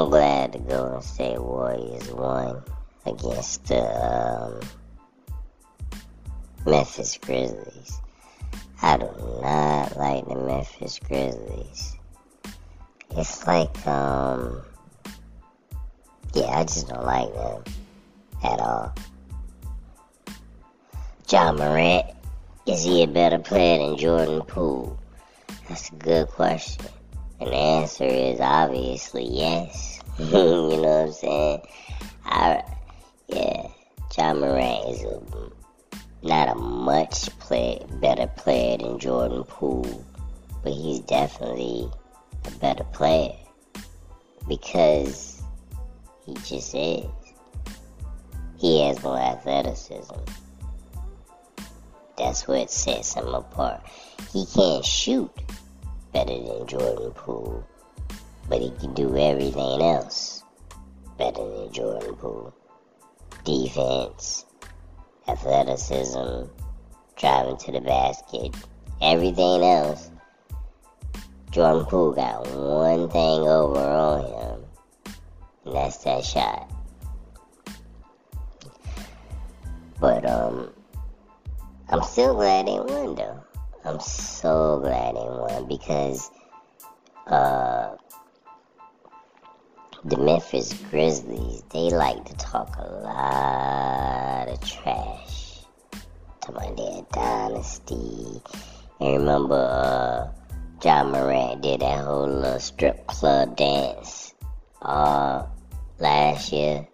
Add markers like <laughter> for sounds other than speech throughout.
I'm glad the Golden State Warriors won against the um, Memphis Grizzlies. I do not like the Memphis Grizzlies. It's like, um, yeah, I just don't like them at all. Ja Morant, is he a better player than Jordan Poole? That's a good question. And the answer is obviously yes. You know what I'm saying? I, yeah, Ja Morant is a, not a much play, better player than Jordan Poole, but he's definitely a better player because he just is. He has more athleticism. That's what sets him apart. He can't shoot better than Jordan Poole, but he can do everything else better than Jordan Poole. Defense, athleticism, driving to the basket, everything else. Jordan Poole got one thing over on him, and that's that shot. But um I'm still glad they won though. I'm so glad they won because uh, the Memphis Grizzlies, they like to talk a lot of trash. to my their dynasty. And remember, uh, Ja Morant did that whole little strip club dance uh, last year.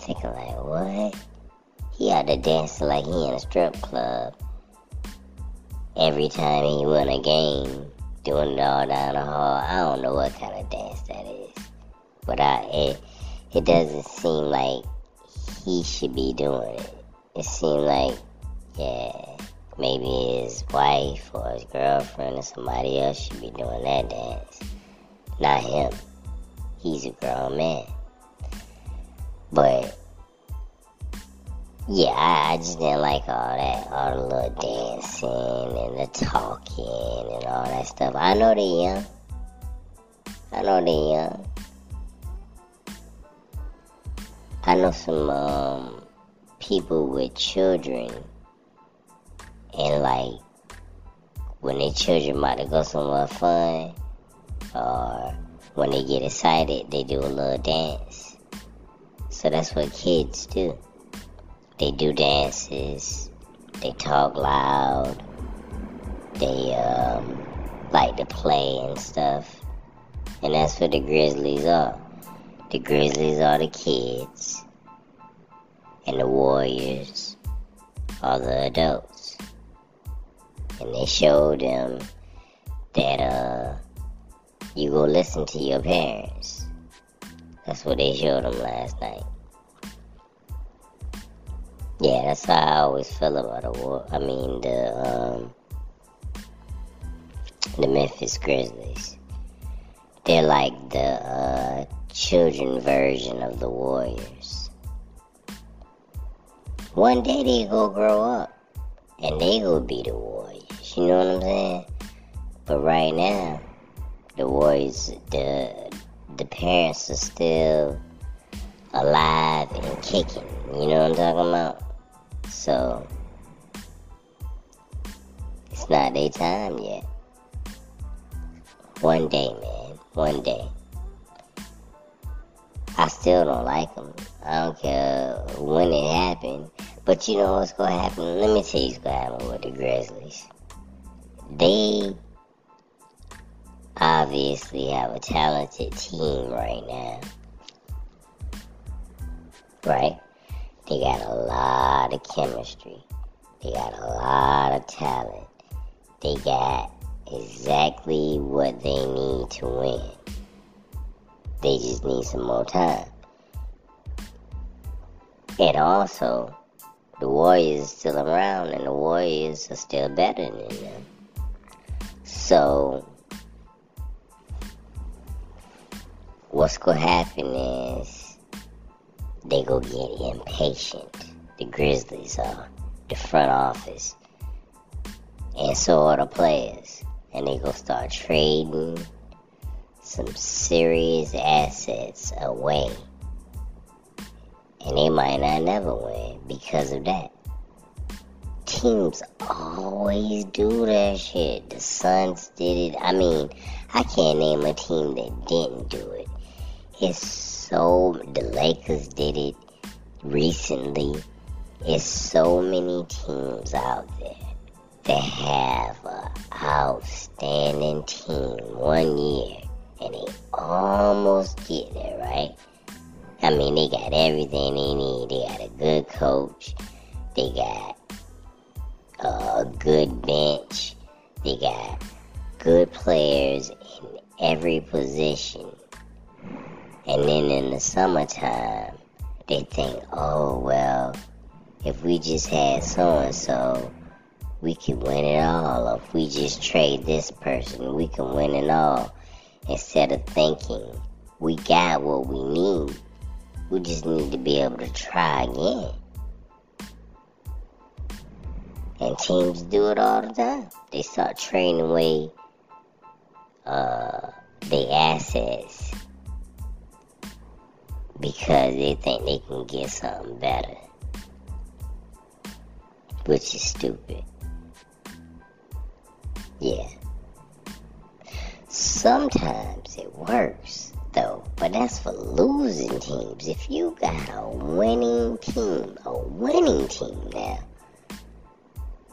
Thinking like, what? He had to dance like he in a strip club. Every time he won a game, doing it all down the hall. I don't know what kind of dance that is, but I it it doesn't seem like he should be doing it. It seems like yeah, maybe his wife or his girlfriend or somebody else should be doing that dance, not him. He's a grown man, but yeah, I, I just didn't like all that, all the little dancing and the talking and all that stuff. I know they're young. I know they're young. I know some um, people with children, and like when their children about to go somewhere fun, or when they get excited, they do a little dance. So that's what kids do. They do dances. They talk loud. They um, like to play and stuff. And that's what the Grizzlies are. The Grizzlies are the kids. And the Warriors are the adults. And they showed them that uh, you go listen to your parents. That's what they showed them last night. Yeah, that's how I always feel about the war. I mean the um, the Memphis Grizzlies. They're like the uh, children version of the Warriors. One day they go grow up and they go be the Warriors. You know what I'm saying? But right now, the Warriors, the the parents are still alive and kicking. You know what I'm talking about? So it's not their time yet. One day, man. One day. I still don't like them. I don't care when it happened. But you know what's gonna happen? Let me tell you what's gonna happen with the Grizzlies. They obviously have a talented team right now. Right? They got a lot of chemistry. They got a lot of talent. They got exactly what they need to win. They just need some more time. And also, the Warriors still around, and the Warriors are still better than them. So, what's to happen is they go get impatient. The Grizzlies are, the front office. And so are the players. And they go start trading. some serious assets away. And they might not never win because of that. Teams always do that shit. The Suns did it. I mean, I can't name a team that didn't do it. It's so the Lakers did it recently. It's so many teams out there that have an outstanding team one year and they almost get there, right? I mean, they got everything they need. They got a good coach. They got a good bench. They got good players in every position. And then in the summertime, they think, oh, well, if we just had so and so, we could win it all. If we just trade this person, we can win it all. Instead of thinking, we got what we need, we just need to be able to try again. And teams do it all the time. They start trading away uh, assets because they think they can get something better, which is stupid. Yeah. Sometimes it works, though, but that's for losing teams. If you got a winning team, a winning team now,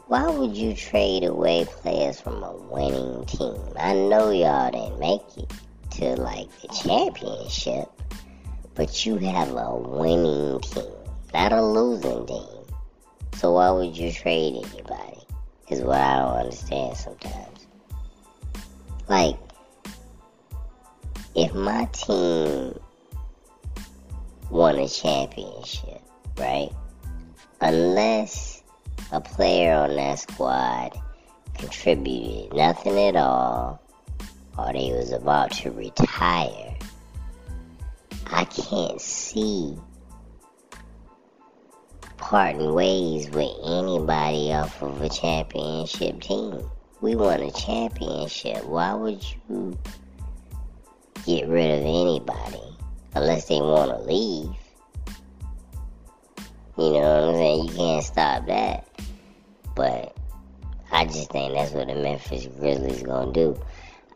why would you trade away players from a winning team? I know y'all didn't make it to like the championship, but you have a winning team, not a losing team. So why would you trade anybody? Is what I don't understand sometimes. Like, if my team won a championship, right? Unless a player on that squad contributed nothing at all, or they was about to retire, I can't see parting ways with anybody off of a championship team. We won a championship. Why would you get rid of anybody unless they want to leave? You know what I'm saying? You can't stop that. But I just think that's what the Memphis Grizzlies gonna do.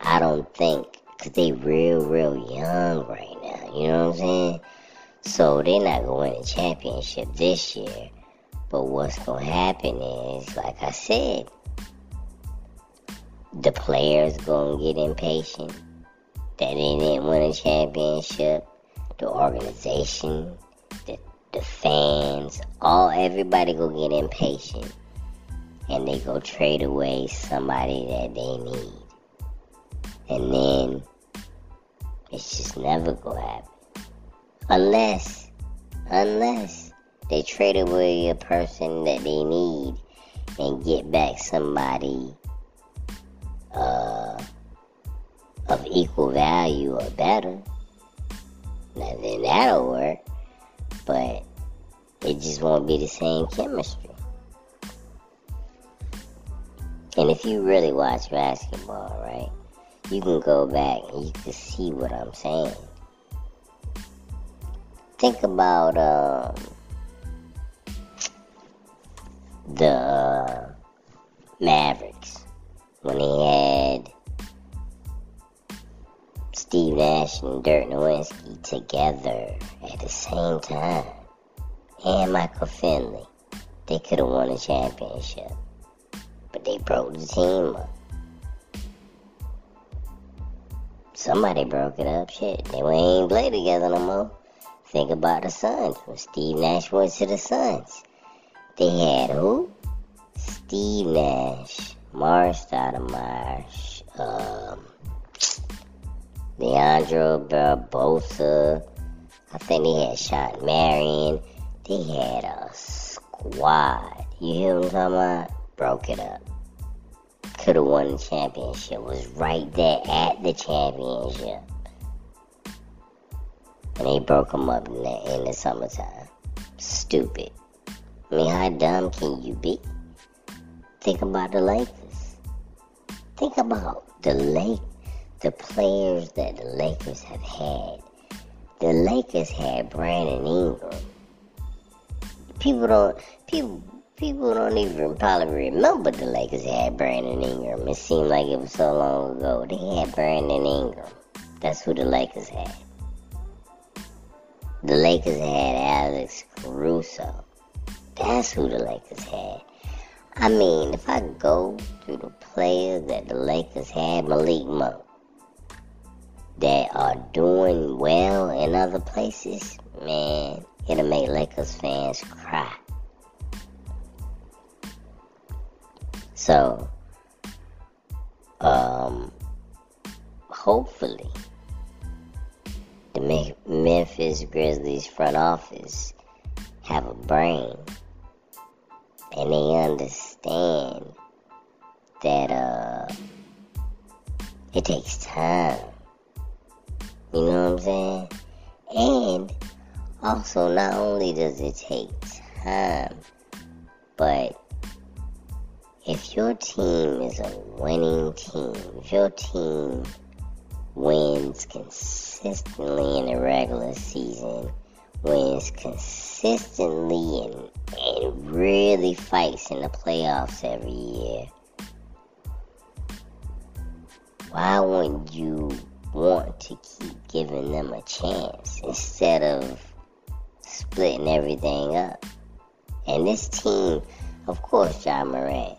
I don't think, cause they real, real young right now. You know what I'm saying? So they're not to win a championship this year. But what's to happen is, like I said, the players to get impatient that they didn't win a championship. The organization, the, the fans, all everybody go get impatient. And they go trade away somebody that they need. And then it's just never gonna happen. Unless, unless they trade away a person that they need and get back somebody uh, of equal value or better, now then that'll work. But it just won't be the same chemistry. And if you really watch basketball, right, you can go back and you can see what I'm saying think about um, the uh, Mavericks when he and Dirk Nowitzki together at the same time, and Michael Finley. They could have won a championship, but they broke the team up. Somebody broke it up. Shit, they ain't play together no more. Think about the Suns. When Steve Nash went to the Suns, they had who? Steve Nash, Amar'e Stoudemire, um, Leandro Barbosa. I think they had Shawn Marion. They had a squad. You hear what I'm talking about? Broke it up. Could have won the championship. Was right there at the championship and they broke them up in the, in the summertime. Stupid. I mean, how dumb can you be? Think about the Lakers. Think about the Lake, the players that the Lakers have had. The Lakers had Brandon Ingram. People don't people people don't even probably remember the Lakers had Brandon Ingram. It seemed like it was so long ago. They had Brandon Ingram. That's who the Lakers had. The Lakers had Alex Caruso. That's who the Lakers had. I mean, if I go through the players that the Lakers had, Malik Monk, that are doing well in other places, man, it'll make Lakers fans cry. So, um, hopefully, the Memphis Grizzlies front office have a brain and they understand that uh it takes time. You know what I'm saying? And also not only does it take time, but if your team is a winning team, if your team wins consistently in the regular season, wins consistently and, and really fights in the playoffs every year, why wouldn't you want to keep giving them a chance instead of splitting everything up? And this team, of course, Ja Morant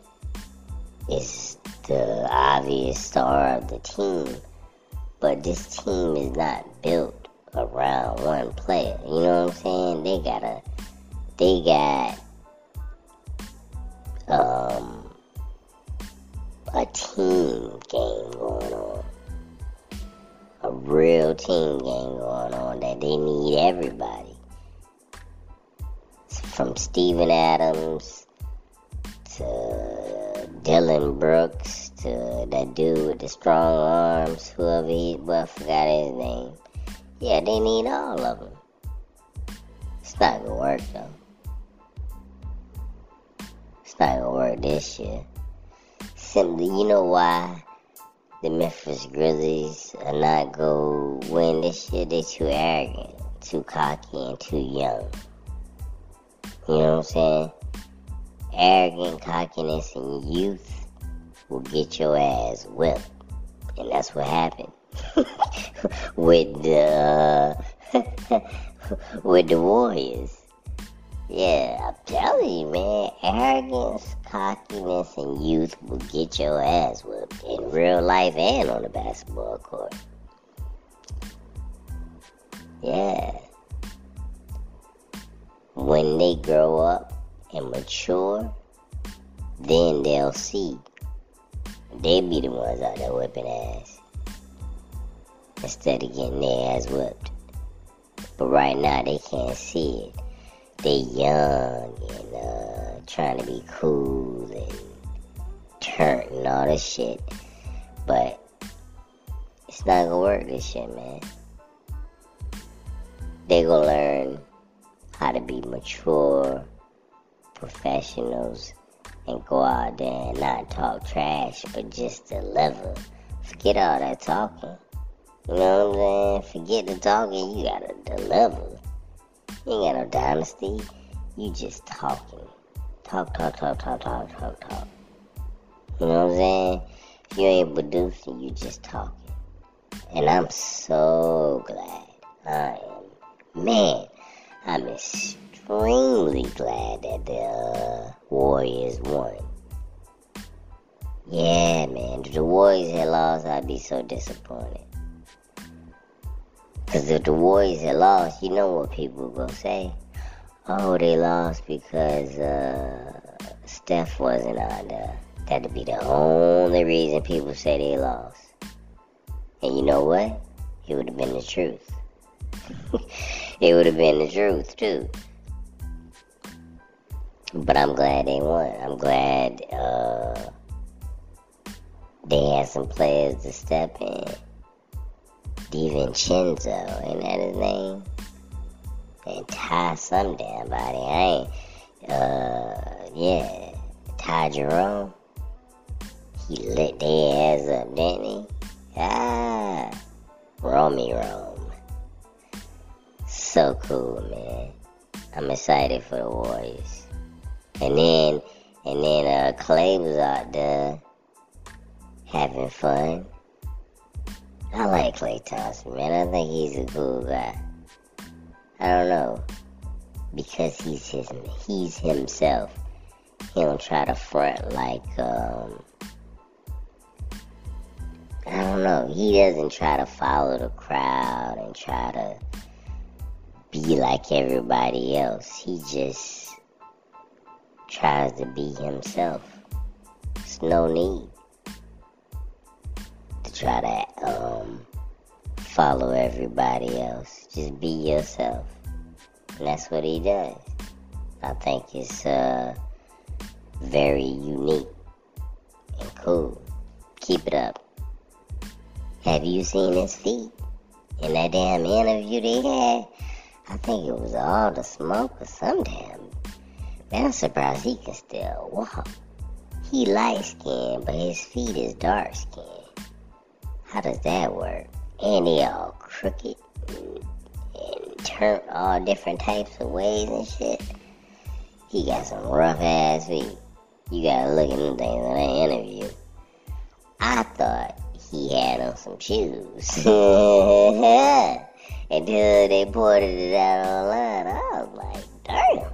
is the obvious star of the team but this team is not built around one player. You know what I'm saying? They got a, they got, um, a team game going on. A real team game going on that they need everybody. From Steven Adams to Dillon Brooks to that dude with the strong arms, whoever he, well, I forgot his name. Yeah, they need all of them. It's not gonna work though. It's not gonna work this year. Simply, you know why the Memphis Grizzlies are not gonna win this year? They're too arrogant, too cocky, and too young. You know what I'm saying? Arrogant cockiness and youth will get your ass whipped. And that's what happened <laughs> with the uh, <laughs> with the Warriors. Yeah, I'm telling you, man, arrogance, cockiness, and youth will get your ass whooped in real life and on the basketball court. Yeah. When they grow up and mature, then they'll see they be the ones out there whipping ass. Instead of getting their ass whipped. But right now they can't see it. They young and uh, trying to be cool and turnt and all this shit. But it's not gonna work this shit, man. They gonna learn how to be mature professionals and go out there and not talk trash, but just deliver. Forget all that talking. You know what I'm saying? Forget the talking, you gotta deliver. You ain't got no dynasty. You just talking. Talk, talk, talk, talk, talk, talk, talk. You know what I'm saying? If you ain't producing, you just talking. And I'm so glad. I am. Man, I'm extremely glad that the uh, Warriors won. Yeah, man. If the Warriors had lost, I'd be so disappointed. Because if the Warriors had lost, you know what people will say? Oh, they lost because uh, Steph wasn't on there. That'd be the only reason people say they lost. And you know what? It would have been the truth. <laughs> it would have been the truth, too. But I'm glad they won. I'm glad uh, they had some players to step in. DiVincenzo, ain't that his name? And Ty some damn body. I ain't, uh, yeah, Ty Jerome. He lit their ass up, didn't he? Ah, Romy Rome. So cool, man. I'm excited for the Warriors. And then, and then uh, Klay was out there having fun. I like Klay Thompson, man. I think he's a cool guy. I don't know because he's his he's himself. He don't try to front like um I don't know. He doesn't try to follow the crowd and try to be like everybody else. He just tries to be himself. There's no need try to um, follow everybody else. Just be yourself. And that's what he does. I think it's uh, very unique and cool. Keep it up. Have you seen his feet? In that damn interview they had, I think it was all the smoke or some damn. Man, I'm surprised he can still walk. He light skinned, but his feet is dark skinned. How does that work? And they all crooked hurt all different types of ways and shit. He got some rough ass feet. You gotta look at them things in that interview. I thought he had on some shoes. <laughs> Until they ported it out online, I was like, damn.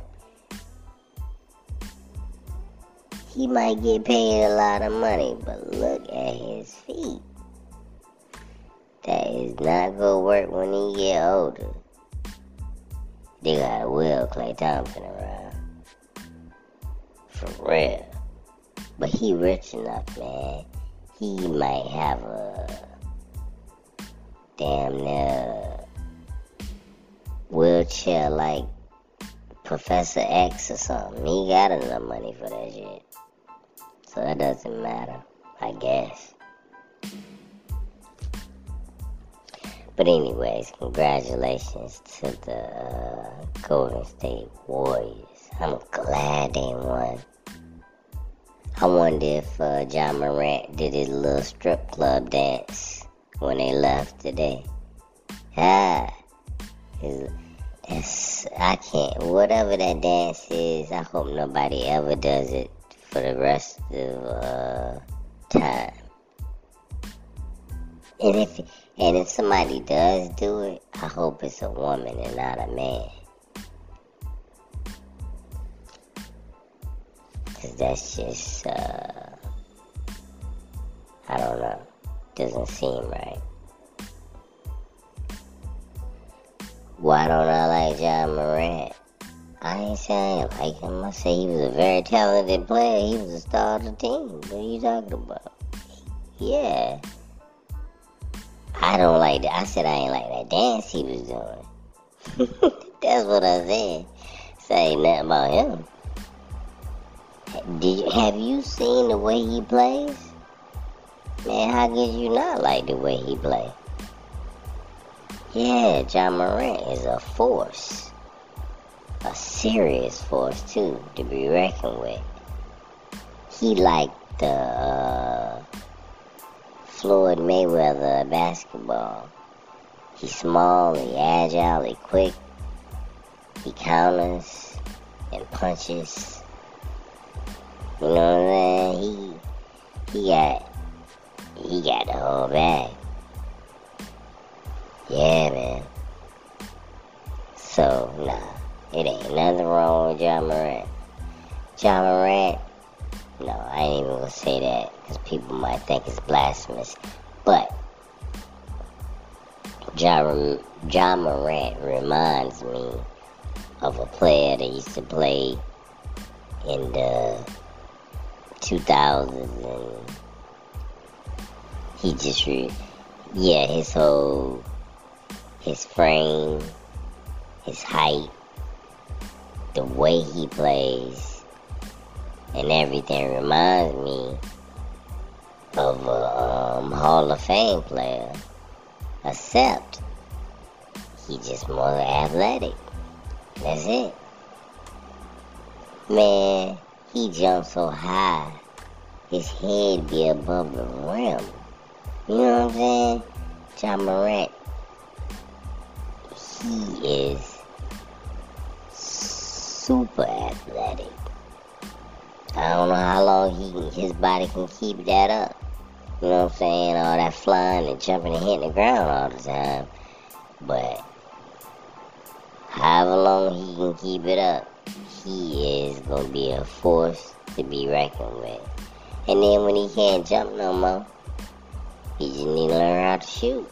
He might get paid a lot of money, but look at his feet. That is not gonna work when he get older. They got Will Klay Thompson around. For real. But he rich enough, man. He might have a damn near wheelchair like Professor X or something. He got enough money for that shit. So that doesn't matter, I guess. But anyways, congratulations to the uh, Golden State Warriors. I'm glad they won. I wonder if uh, Ja Morant did his little strip club dance when they left today. Ah, I can't. Whatever that dance is, I hope nobody ever does it for the rest of uh, time. And if and if somebody does do it, I hope it's a woman and not a man. Cause that's just uh I don't know. Doesn't seem right. Why don't I like Ja Morant? I ain't saying I like him. I say he was a very talented player. He was a star of the team. What are you talking about? Yeah. I don't like that. I said I ain't like that dance he was doing. <laughs> That's what I said. Say nothing about him. Did you, have you seen the way he plays? Man, how could you not like the way he plays? Yeah, Ja Morant is a force. A serious force, too, to be reckoned with. He like the uh, Floyd Mayweather basketball. He's small, he agile, he quick, he counters and punches. You know what I'm saying? He he got he got the whole bag. Yeah, man. So nah, it ain't nothing wrong with Ja Morant. Ja Morant no, I ain't even gonna say that because people might think it's blasphemous. But Ja, Morant reminds me of a player that used to play in the 2000s and he just re- yeah his whole his frame his height the way he plays and everything reminds me of a um, Hall of Fame player, except he just more athletic. That's it. Man, he jumps so high, his head be above the rim. You know what I'm saying? Ja Morant, he is super athletic. I don't know how long he his body can keep that up. You know what I'm saying? All that flying and jumping and hitting the ground all the time. But however long he can keep it up, he is gonna be a force to be reckoned with. And then when he can't jump no more, he just need to learn how to shoot.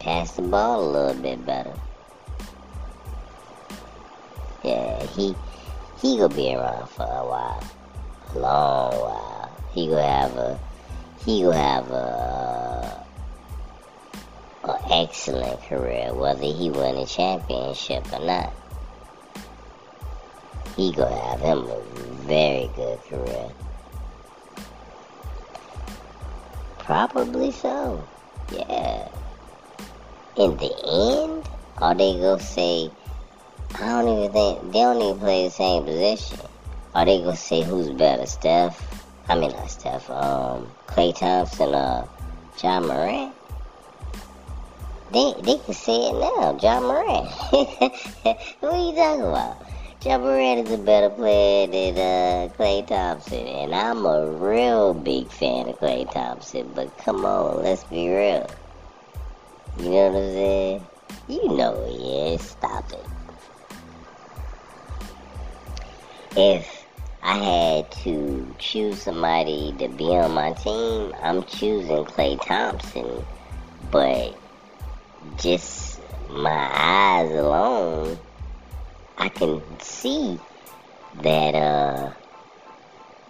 Pass the ball a little bit better. Yeah, he he gonna be around for a while. Long while. He gonna have a he gonna have a, a excellent career, whether he win a championship or not. He gonna have him a very good career. Probably so. Yeah. In the end, are they gonna say? I don't even think they don't even play the same position. Are they gonna say who's better, Steph? I mean not Steph. Um, Klay Thompson, uh, Ja Morant. They they can say it now, Ja Morant. <laughs> what are you talking about? Ja Morant is a better player than uh, Klay Thompson, and I'm a real big fan of Klay Thompson. But come on, let's be real. You know what I'm saying? You know he is. Stop it. If I had to choose somebody to be on my team, I'm choosing Klay Thompson. But just my eyes alone I can see that uh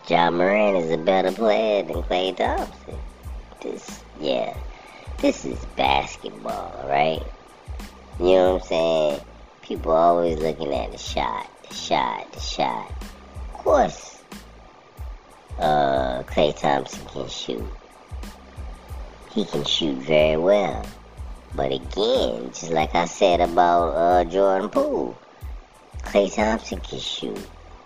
Ja Morant is a better player than Klay Thompson. This yeah. This is basketball, right? You know what I'm saying? People always looking at the shot, the shot, the shot. Of course, uh, Klay Thompson can shoot. He can shoot very well. But again, just like I said about uh, Jordan Poole, Klay Thompson can shoot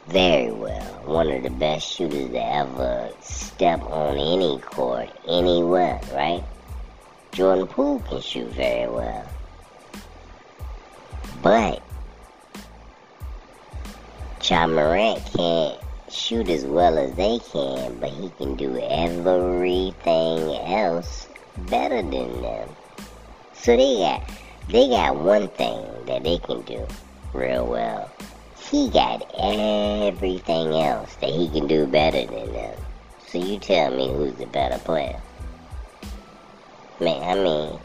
very well. One of the best shooters to ever step on any court, anywhere, right? Jordan Poole can shoot very well. But Ja Morant can't shoot as well as they can, but he can do everything else better than them. So they got they got one thing that they can do real well. He got everything else that he can do better than them. So you tell me who's the better player. Man, I mean,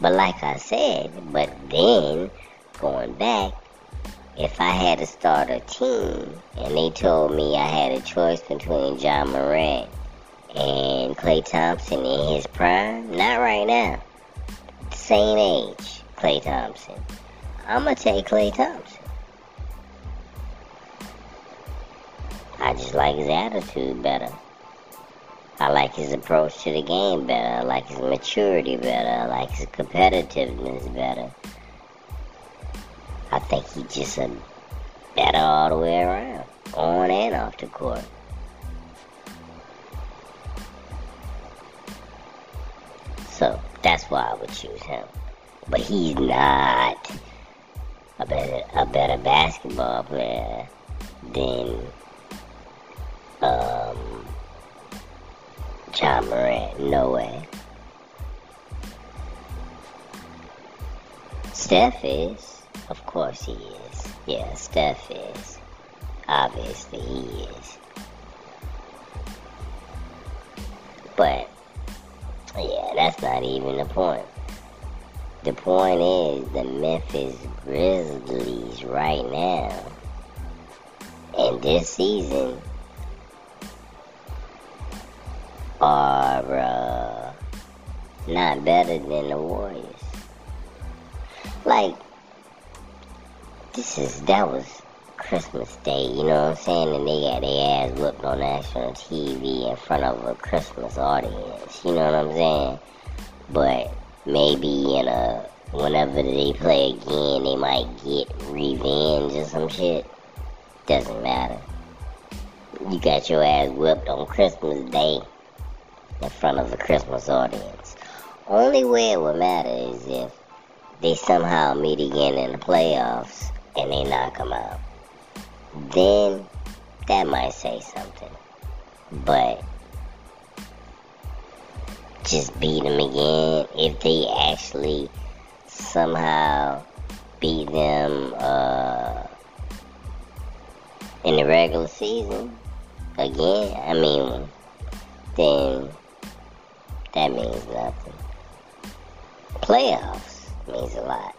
but like I said, but then going back, if I had to start a team and they told me I had a choice between Ja Morant and Klay Thompson in his prime, not right now, same age, Klay Thompson. I'm gonna take Klay Thompson. I just like his attitude better. I like his approach to the game better. I like his maturity better. I like his competitiveness better. I think he's just a better all the way around, on and off the court. So that's why I would choose him. But he's not a better a better basketball player than um, Ja Morant. No way. Steph is, of course he is. Yeah, Steph is. Obviously he is. But yeah, that's not even the point. The point is the Memphis Grizzlies right now and this season are uh, not better than the Warriors. Like this is that was Christmas Day, you know what I'm saying? And they got their ass whooped on national TV in front of a Christmas audience. You know what I'm saying? But maybe in a whenever they play again, they might get revenge or some shit. Doesn't matter. You got your ass whipped on Christmas Day in front of a Christmas audience. Only way it would matter is if they somehow meet again in the playoffs and they knock them out. Then that might say something. But just beat them again if they actually somehow beat them uh, in the regular season again, I mean, then that means nothing. Playoffs means a lot.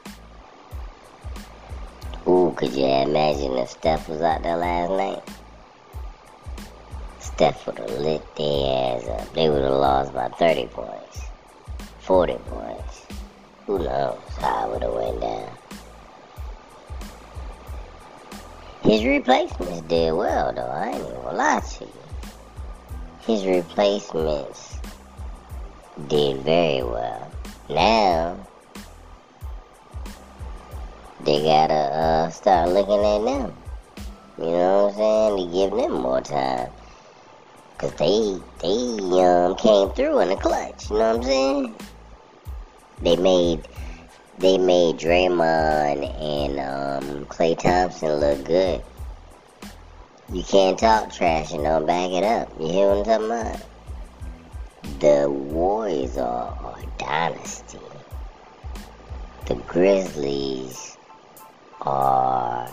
Ooh, could you imagine if Steph was out there last night? Steph would have lit their ass up. They would have lost by 30 points, 40 points. Who knows how it would have went down. His replacements did well, though. I ain't gonna lie to you. His replacements did very well. Now, they gotta uh, start looking at them. You know what I'm saying? To give them more time. Cause they they um came through in the clutch, you know what I'm saying? They made they made Draymond and um, Klay Thompson look good. You can't talk trash and don't back it up. You hear what I'm talking about? The Warriors are a dynasty. The Grizzlies are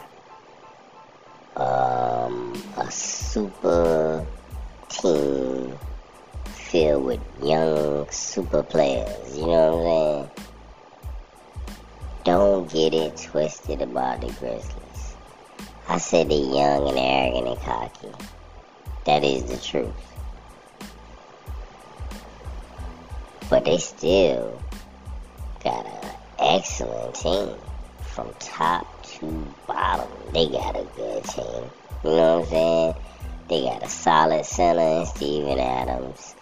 um, a super team filled with young super players. You know what I'm saying? Don't get it twisted about the Grizzlies. I said they're young and arrogant and cocky. That is the truth. But they still got an excellent team from top to bottom. They got a good team. You know what I'm saying? They got a solid center in Steven Adams.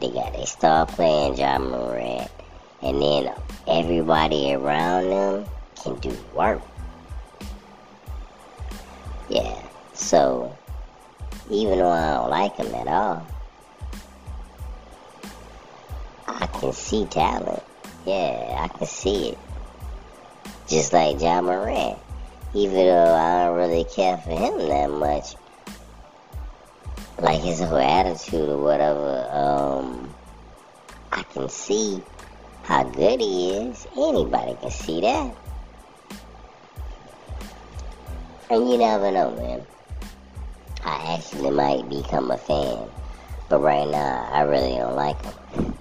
They got a star player Ja Morant and then everybody around them can do work. Yeah, so even though I don't like them at all, I can see talent. Yeah, I can see it. Just like Ja Morant. Even though I don't really care for him that much. Like his whole attitude or whatever, um, I can see how good he is. Anybody can see that. And you never know, man. I actually might become a fan, but right now I really don't like him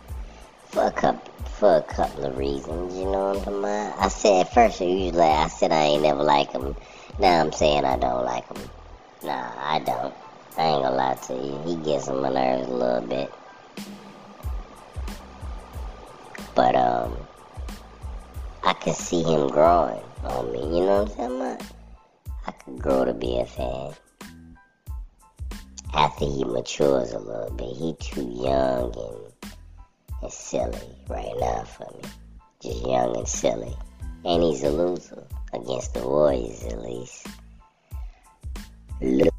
for a couple for a couple of reasons. You know what I'm talking about? I said first, usually I said I ain't never like him. Now I'm saying I don't like him. Nah, I don't. I ain't gonna lie to you. He gets on my nerves a little bit. But um, I can see him growing on me. You know what I'm saying? I could grow to be a fan after he matures a little bit. He too young and, and silly right now for me. Just young and silly. And he's a loser against the Warriors at least. Look.